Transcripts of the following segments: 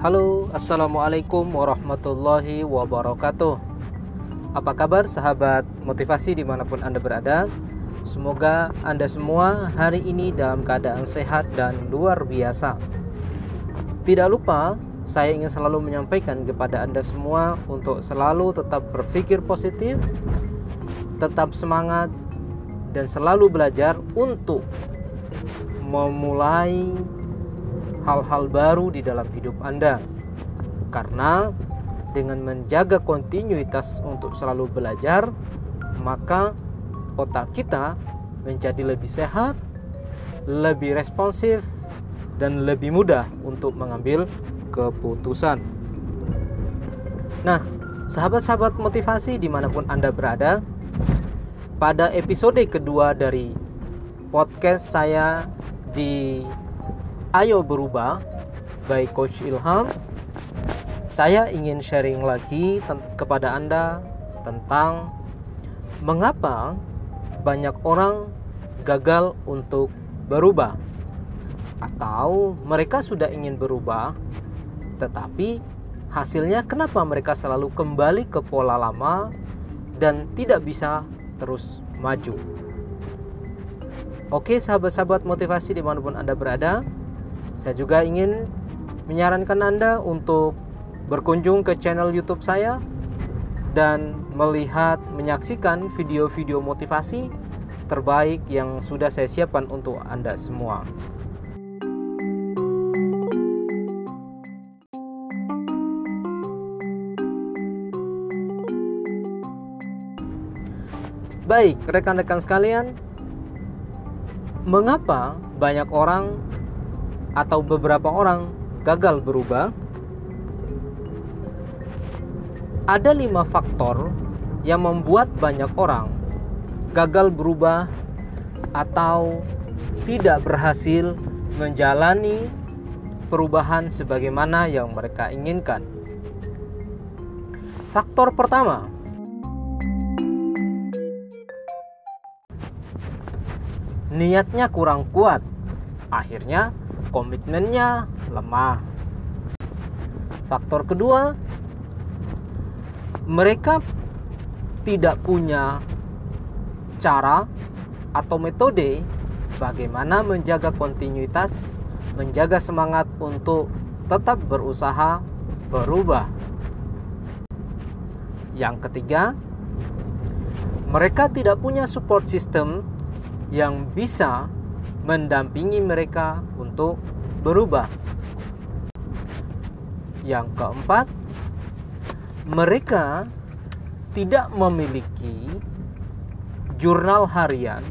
Halo, Assalamualaikum warahmatullahi wabarakatuh. Apa kabar sahabat motivasi di mana pun Anda berada? Semoga Anda semua hari ini dalam keadaan sehat dan luar biasa. Tidak lupa, saya ingin selalu menyampaikan kepada Anda semua Untuk selalu tetap berpikir positif Tetap semangat Dan selalu belajar untuk memulai hal-hal baru di dalam hidup Anda. Karena dengan menjaga kontinuitas untuk selalu belajar, maka otak kita menjadi lebih sehat, lebih responsif, dan lebih mudah untuk mengambil keputusan. Nah, sahabat-sahabat motivasi di mana pun Anda berada, pada episode kedua dari podcast saya di Ayo Berubah by Coach Ilham. Saya ingin sharing lagi kepada Anda tentang mengapa banyak orang gagal untuk berubah atau mereka sudah ingin berubah tetapi hasilnya kenapa mereka selalu kembali ke pola lama dan tidak bisa terus maju. Oke sahabat-sahabat motivasi di mana pun Anda berada saya juga ingin menyarankan Anda untuk berkunjung ke channel YouTube saya dan melihat menyaksikan video-video motivasi terbaik yang sudah saya siapkan untuk Anda semua. Baik, rekan-rekan sekalian, mengapa banyak orang atau beberapa orang gagal berubah, ada lima faktor yang membuat banyak orang gagal berubah atau tidak berhasil menjalani perubahan sebagaimana yang mereka inginkan. Faktor pertama, niatnya kurang kuat, akhirnya komitmennya lemah. Faktor kedua, mereka tidak punya cara atau metode bagaimana menjaga kontinuitas, menjaga semangat untuk tetap berusaha berubah. Yang ketiga, mereka tidak punya support system yang bisa mendampingi mereka untuk berubah. Yang keempat, mereka tidak memiliki jurnal harian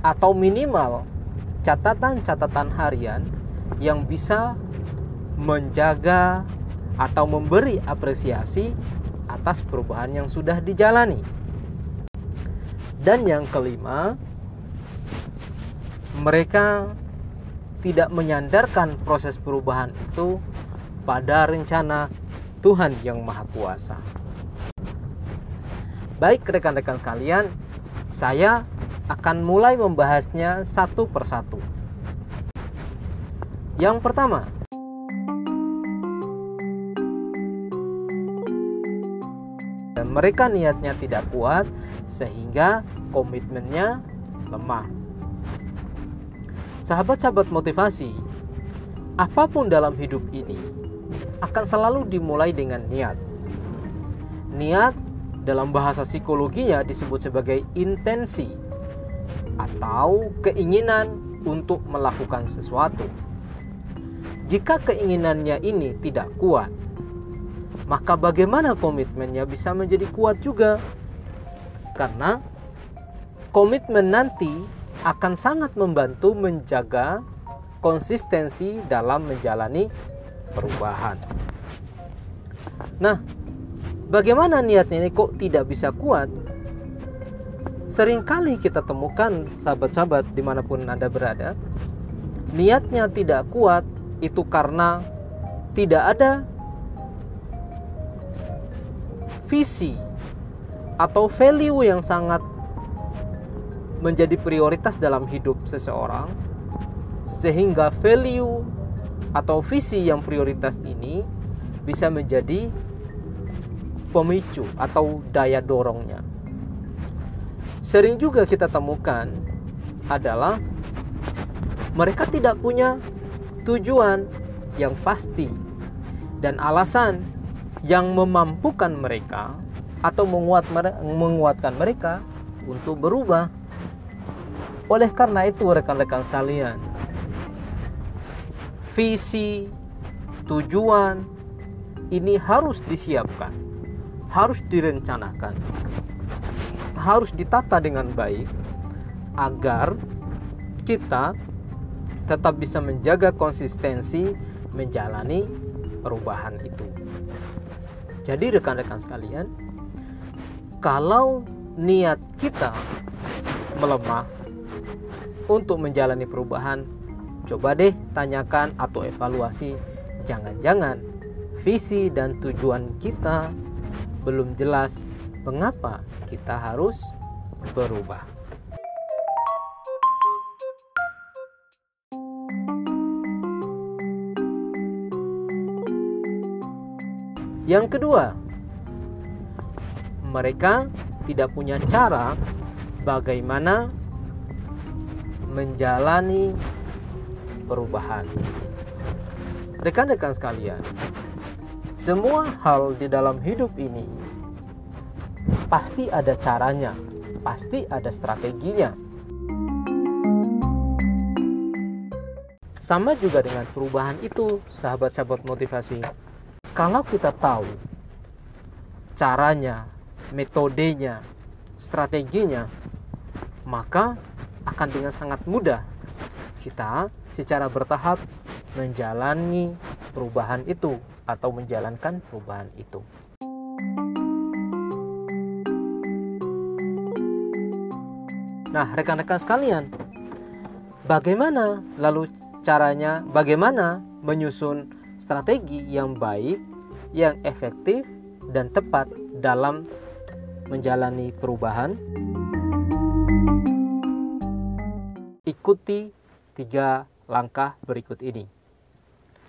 atau minimal catatan-catatan harian yang bisa menjaga atau memberi apresiasi atas perubahan yang sudah dijalani. Dan yang kelima, mereka tidak menyandarkan proses perubahan itu pada rencana Tuhan yang Maha Kuasa. Baik rekan-rekan sekalian, saya akan mulai membahasnya satu persatu. Yang pertama, mereka niatnya tidak kuat sehingga komitmennya lemah. Sahabat-sahabat motivasi, apa pun dalam hidup ini akan selalu dimulai dengan niat. Niat dalam bahasa psikologinya disebut sebagai intensi atau keinginan untuk melakukan sesuatu. Jika keinginannya ini tidak kuat, maka bagaimana komitmennya bisa menjadi kuat juga? Karena komitmen nanti akan sangat membantu menjaga konsistensi dalam menjalani perubahan. Nah, bagaimana niatnya ini kok tidak bisa kuat? Seringkali kita temukan sahabat-sahabat di mana pun Anda berada, niatnya tidak kuat itu karena tidak ada visi atau value yang sangat menjadi prioritas dalam hidup seseorang sehingga value atau visi yang prioritas ini bisa menjadi pemicu atau daya dorongnya. Sering juga kita temukan adalah mereka tidak punya tujuan yang pasti dan alasan yang memampukan mereka atau menguat, menguatkan mereka untuk berubah. Oleh karena itu rekan-rekan sekalian, visi, tujuan ini harus disiapkan, harus direncanakan, harus ditata dengan baik agar kita tetap bisa menjaga konsistensi menjalani perubahan itu. Jadi rekan-rekan sekalian, kalau niat kita melemah untuk menjalani perubahan, coba deh tanyakan atau evaluasi. Jangan-jangan visi dan tujuan kita belum jelas. Mengapa kita harus berubah. Yang kedua, mereka tidak punya cara bagaimana menjalani perubahan. Rekan-rekan sekalian, semua hal di dalam hidup ini pasti ada caranya, pasti ada strateginya. Sama juga dengan perubahan itu, sahabat-sahabat motivasi kalau kita tahu caranya, metodenya, strateginya, maka akan dengan sangat mudah kita secara bertahap menjalani perubahan itu atau menjalankan perubahan itu. Nah, rekan-rekan sekalian, bagaimana lalu caranya, bagaimana menyusun strategi yang baik, yang efektif, dan tepat dalam menjalani perubahan. Ikuti tiga langkah berikut ini.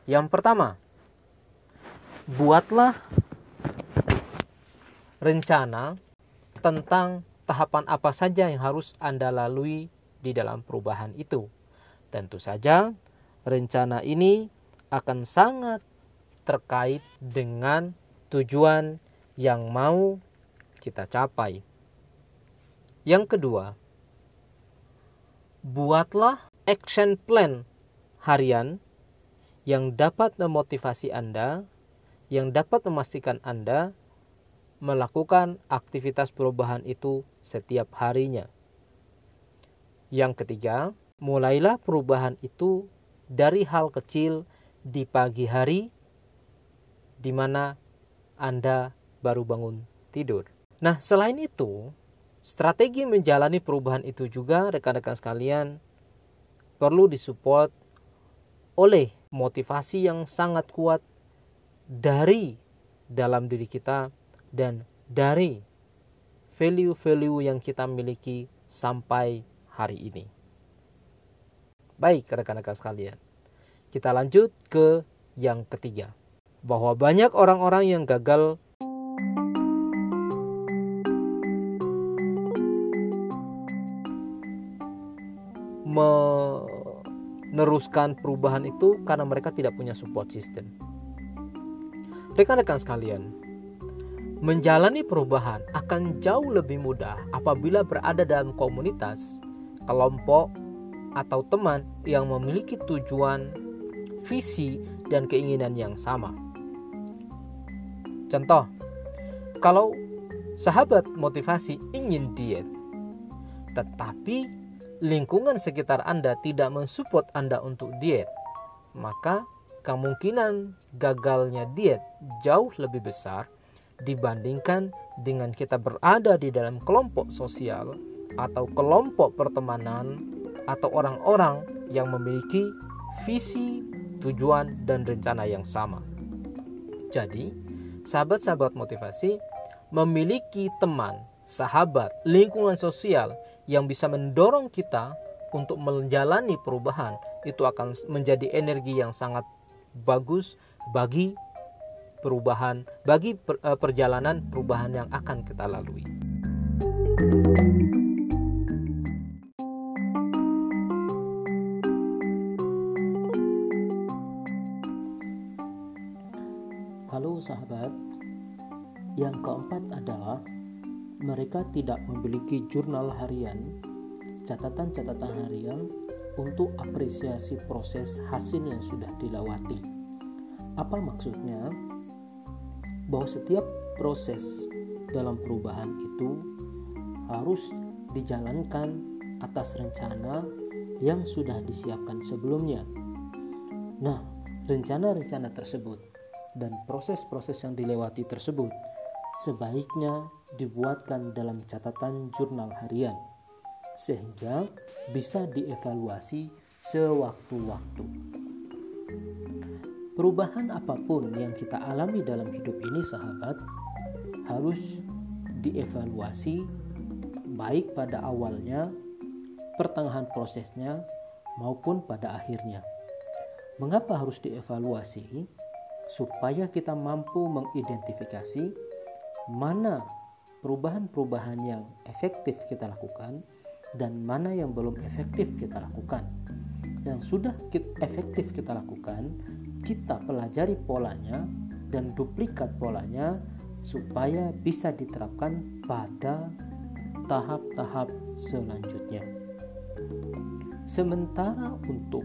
Yang pertama, buatlah rencana tentang tahapan apa saja yang harus Anda lalui di dalam perubahan itu. Tentu saja, rencana ini akan sangat terkait dengan tujuan yang mau kita capai. Yang kedua, buatlah action plan harian yang dapat memotivasi Anda, yang dapat memastikan Anda melakukan aktivitas perubahan itu setiap harinya. Yang ketiga, mulailah perubahan itu dari hal kecil di pagi hari di mana Anda baru bangun tidur. Nah, selain itu, strategi menjalani perubahan itu juga rekan-rekan sekalian perlu disupport oleh motivasi yang sangat kuat dari dalam diri kita dan dari value-value yang kita miliki sampai hari ini. Baik, rekan-rekan sekalian. Kita lanjut ke yang ketiga. Bahwa banyak orang-orang yang gagal meneruskan perubahan itu karena mereka tidak punya support system. Rekan-rekan sekalian, menjalani perubahan akan jauh lebih mudah apabila berada dalam komunitas, kelompok, atau teman yang memiliki tujuan visi, dan keinginan yang sama. Contoh, kalau sahabat motivasi ingin diet, tetapi lingkungan sekitar Anda tidak mensupport Anda untuk diet, maka kemungkinan gagalnya diet jauh lebih besar dibandingkan dengan kita berada di dalam kelompok sosial atau kelompok pertemanan atau orang-orang yang memiliki visi tujuan dan rencana yang sama. Jadi, sahabat-sahabat motivasi memiliki teman, sahabat, lingkungan sosial yang bisa mendorong kita untuk menjalani perubahan itu akan menjadi energi yang sangat bagus bagi perubahan bagi eh, perjalanan perubahan yang akan kita lalui. Halo sahabat, yang keempat adalah mereka tidak memiliki jurnal harian, catatan-catatan harian untuk apresiasi proses hasil yang sudah dilewati. Apa maksudnya? Bahwa setiap proses dalam perubahan itu harus dijalankan atas rencana yang sudah disiapkan sebelumnya. Nah, rencana-rencana tersebut dan proses-proses yang dilewati tersebut sebaiknya dibuatkan dalam catatan jurnal harian sehingga bisa dievaluasi sewaktu-waktu. Perubahan apa pun yang kita alami dalam hidup ini sahabat harus dievaluasi baik pada awalnya, pertengahan prosesnya maupun pada akhirnya. Mengapa harus dievaluasi? supaya kita mampu mengidentifikasi mana perubahan-perubahan yang efektif kita lakukan dan mana yang belum efektif kita lakukan. Yang sudah efektif kita lakukan, kita pelajari polanya dan duplikat polanya supaya bisa diterapkan pada tahap-tahap selanjutnya. Sementara untuk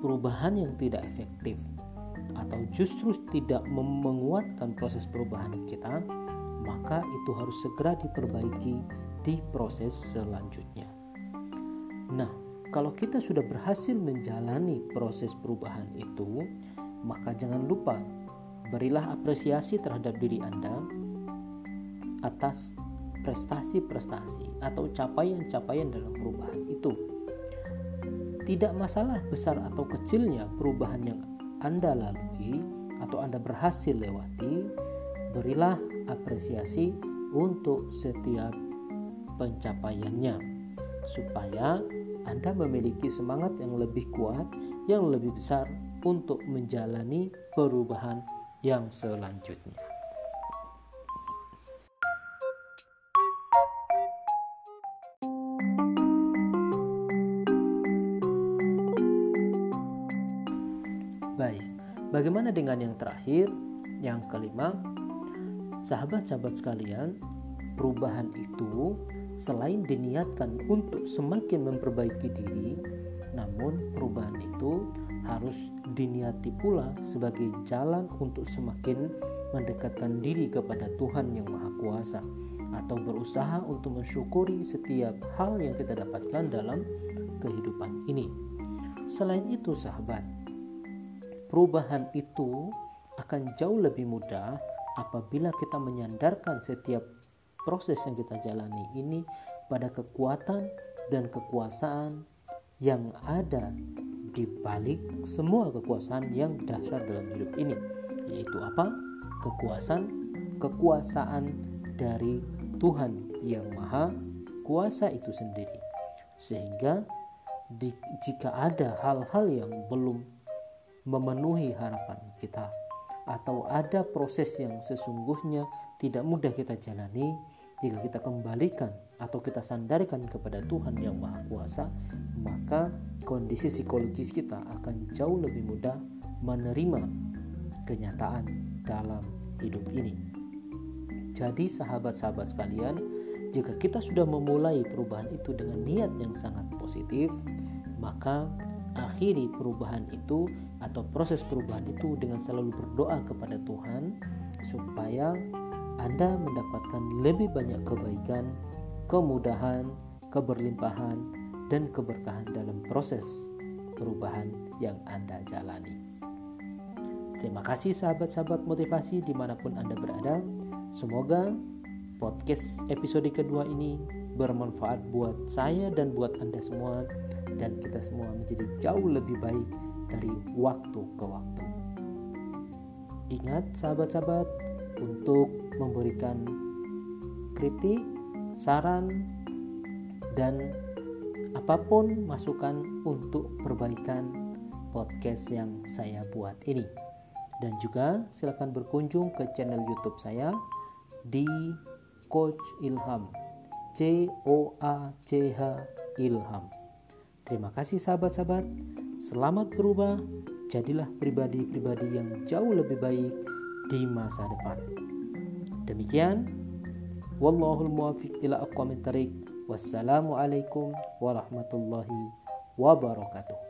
perubahan yang tidak efektif atau justru tidak menguatkan proses perubahan kita, maka itu harus segera diperbaiki di proses selanjutnya. Nah, kalau kita sudah berhasil menjalani proses perubahan itu, maka jangan lupa berilah apresiasi terhadap diri Anda atas prestasi-prestasi atau capaian-capaian dalam perubahan itu. Tidak masalah besar atau kecilnya perubahan yang anda lalui atau Anda berhasil lewati, berilah apresiasi untuk setiap pencapaiannya supaya Anda memiliki semangat yang lebih kuat, yang lebih besar untuk menjalani perubahan yang selanjutnya. Bagaimana dengan yang terakhir? Yang kelima, sahabat-sahabat sekalian, perubahan itu selain diniatkan untuk semakin memperbaiki diri, namun perubahan itu harus diniati pula sebagai jalan untuk semakin mendekatkan diri kepada Tuhan yang Maha Kuasa atau berusaha untuk mensyukuri setiap hal yang kita dapatkan dalam kehidupan ini. Selain itu, sahabat, Perubahan itu akan jauh lebih mudah apabila kita menyandarkan setiap proses yang kita jalani ini pada kekuatan dan kekuasaan yang ada di balik semua kekuasaan yang dasar dalam hidup ini yaitu apa? kekuasaan kekuasaan dari Tuhan yang maha kuasa itu sendiri sehingga di, jika ada hal-hal yang belum memenuhi harapan kita atau ada proses yang sesungguhnya tidak mudah kita jalani jika kita kembalikan atau kita sandarkan kepada Tuhan yang Maha Kuasa maka kondisi psikologis kita akan jauh lebih mudah menerima kenyataan dalam hidup ini. Jadi sahabat-sahabat sekalian jika kita sudah memulai perubahan itu dengan niat yang sangat positif maka akhiri perubahan itu atau proses perubahan itu dengan selalu berdoa kepada Tuhan supaya Anda mendapatkan lebih banyak kebaikan, kemudahan, keberlimpahan, dan keberkahan dalam proses perubahan yang Anda jalani. Terima kasih sahabat-sahabat motivasi di mana pun Anda berada. Semoga podcast episode kedua ini bermanfaat buat saya dan buat Anda semua dan kita semua menjadi jauh lebih baik dari waktu ke waktu. Ingat sahabat-sahabat untuk memberikan kritik, saran, dan apa pun masukan untuk perbaikan podcast yang saya buat ini. Dan juga silakan berkunjung ke channel YouTube saya di Coach Ilham. C O A C H Ilham. Terima kasih sahabat-sahabat. Selamat berubah. Jadilah pribadi-pribadi yang jauh lebih baik di masa depan. Demikian wallahul muwafiq ila aqwamit thariq. Wassalamualaikum warahmatullahi wabarakatuh.